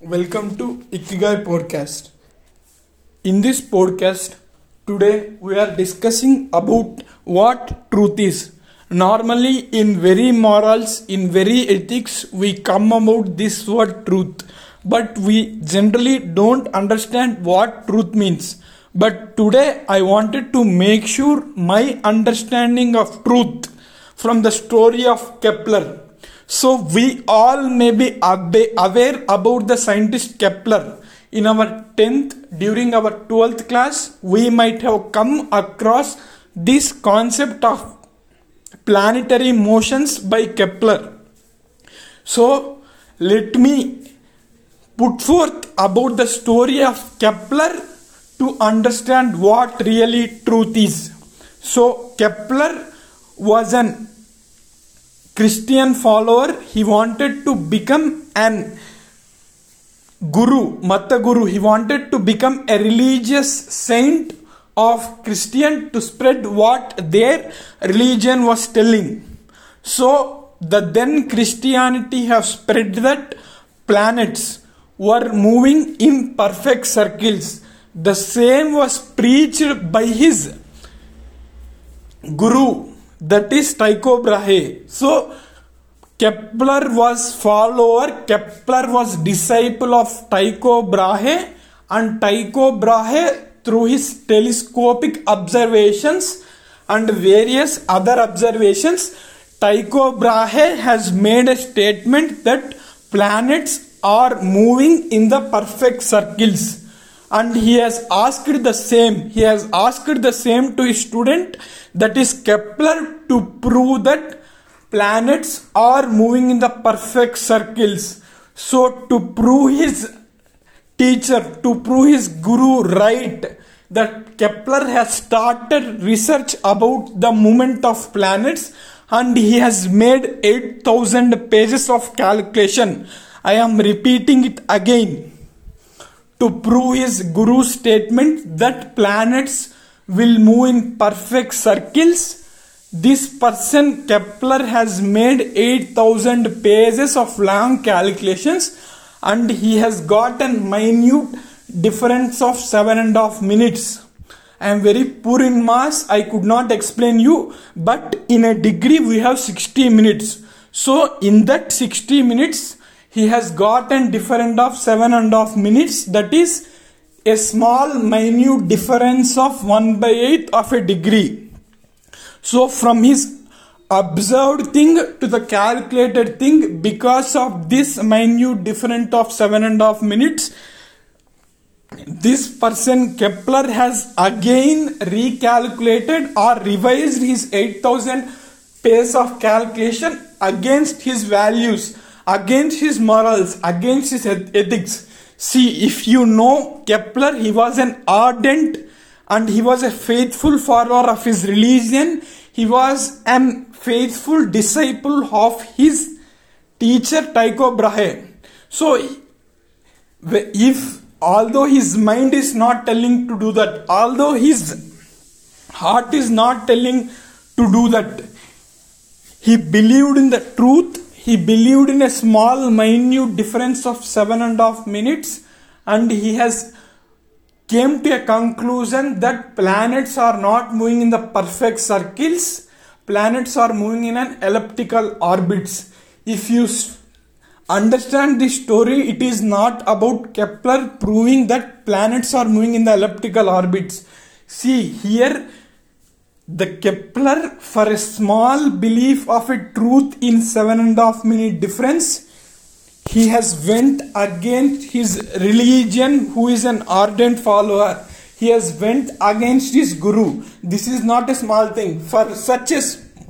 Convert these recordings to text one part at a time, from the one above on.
Welcome to Ikigai podcast. In this podcast, today we are discussing about what truth is. Normally, in very morals, in very ethics, we come about this word truth, but we generally don't understand what truth means. But today, I wanted to make sure my understanding of truth from the story of Kepler so we all may be aware about the scientist Kepler. In our 10th, during our 12th class, we might have come across this concept of planetary motions by Kepler. So let me put forth about the story of Kepler to understand what really truth is. So Kepler was an Christian follower, he wanted to become an guru, Mata Guru. He wanted to become a religious saint of Christian to spread what their religion was telling. So the then Christianity have spread that planets were moving in perfect circles. The same was preached by his guru that is Tycho Brahe. So Kepler was follower, Kepler was disciple of Tycho Brahe, and Tycho Brahe through his telescopic observations and various other observations, Tycho Brahe has made a statement that planets are moving in the perfect circles and he has asked the same he has asked the same to his student that is kepler to prove that planets are moving in the perfect circles. So to prove his teacher to prove his guru right that kepler has started research about the movement of planets and he has made 8000 pages of calculation. I am repeating it again to prove his guru's statement that planets will move in perfect circles. This person Kepler has made 8000 pages of long calculations and he has got a minute difference of seven and a half minutes. I am very poor in maths, I could not explain you, but in a degree we have 60 minutes. So in that 60 minutes, he has gotten a different of seven and a half minutes. That is a small minute difference of 1 by 8 of a degree. So from his observed thing to the calculated thing because of this minute difference of seven and a half minutes this person Kepler has again recalculated or revised his 8000 pace of calculation against his values against his morals, against his ethics. See, if you know Kepler, he was an ardent and he was a faithful follower of his religion. He was an faithful disciple of his teacher Tycho Brahe. So, if although his mind is not telling to do that, although his heart is not telling to do that, he believed in the truth he believed in a small, minute difference of seven and a half minutes, and he has came to a conclusion that planets are not moving in the perfect circles. Planets are moving in an elliptical orbits. If you understand this story, it is not about Kepler proving that planets are moving in the elliptical orbits. See here the Kepler for a small belief of a truth in seven and a half minute difference. He has went against his religion who is an ardent follower. He has went against his guru. This is not a small thing. For such a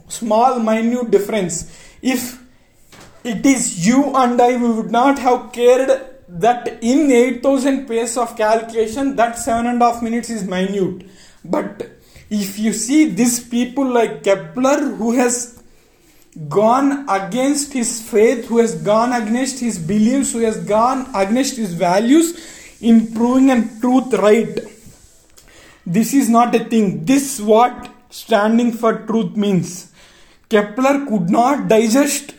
small minute difference if it is you and i we would not have cared that in 8000 pace of calculation that seven and a half minutes is minute. But if you see these people like Kepler who has gone against his faith, who has gone against his beliefs, who has gone against his values in proving and truth right. This is not a thing. This what standing for truth means. Kepler could not digest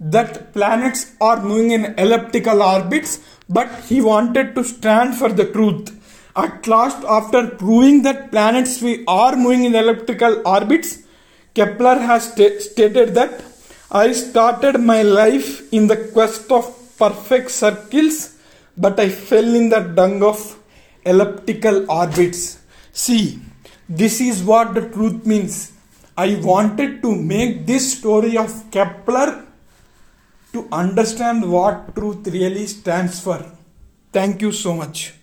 that planets are moving in elliptical orbits, but he wanted to stand for the truth. At last, after proving that planets we are moving in elliptical orbits, Kepler has sta- stated that I started my life in the quest of perfect circles, but I fell in the dung of elliptical orbits. See, this is what the truth means. I wanted to make this story of Kepler to understand what truth really stands for. Thank you so much.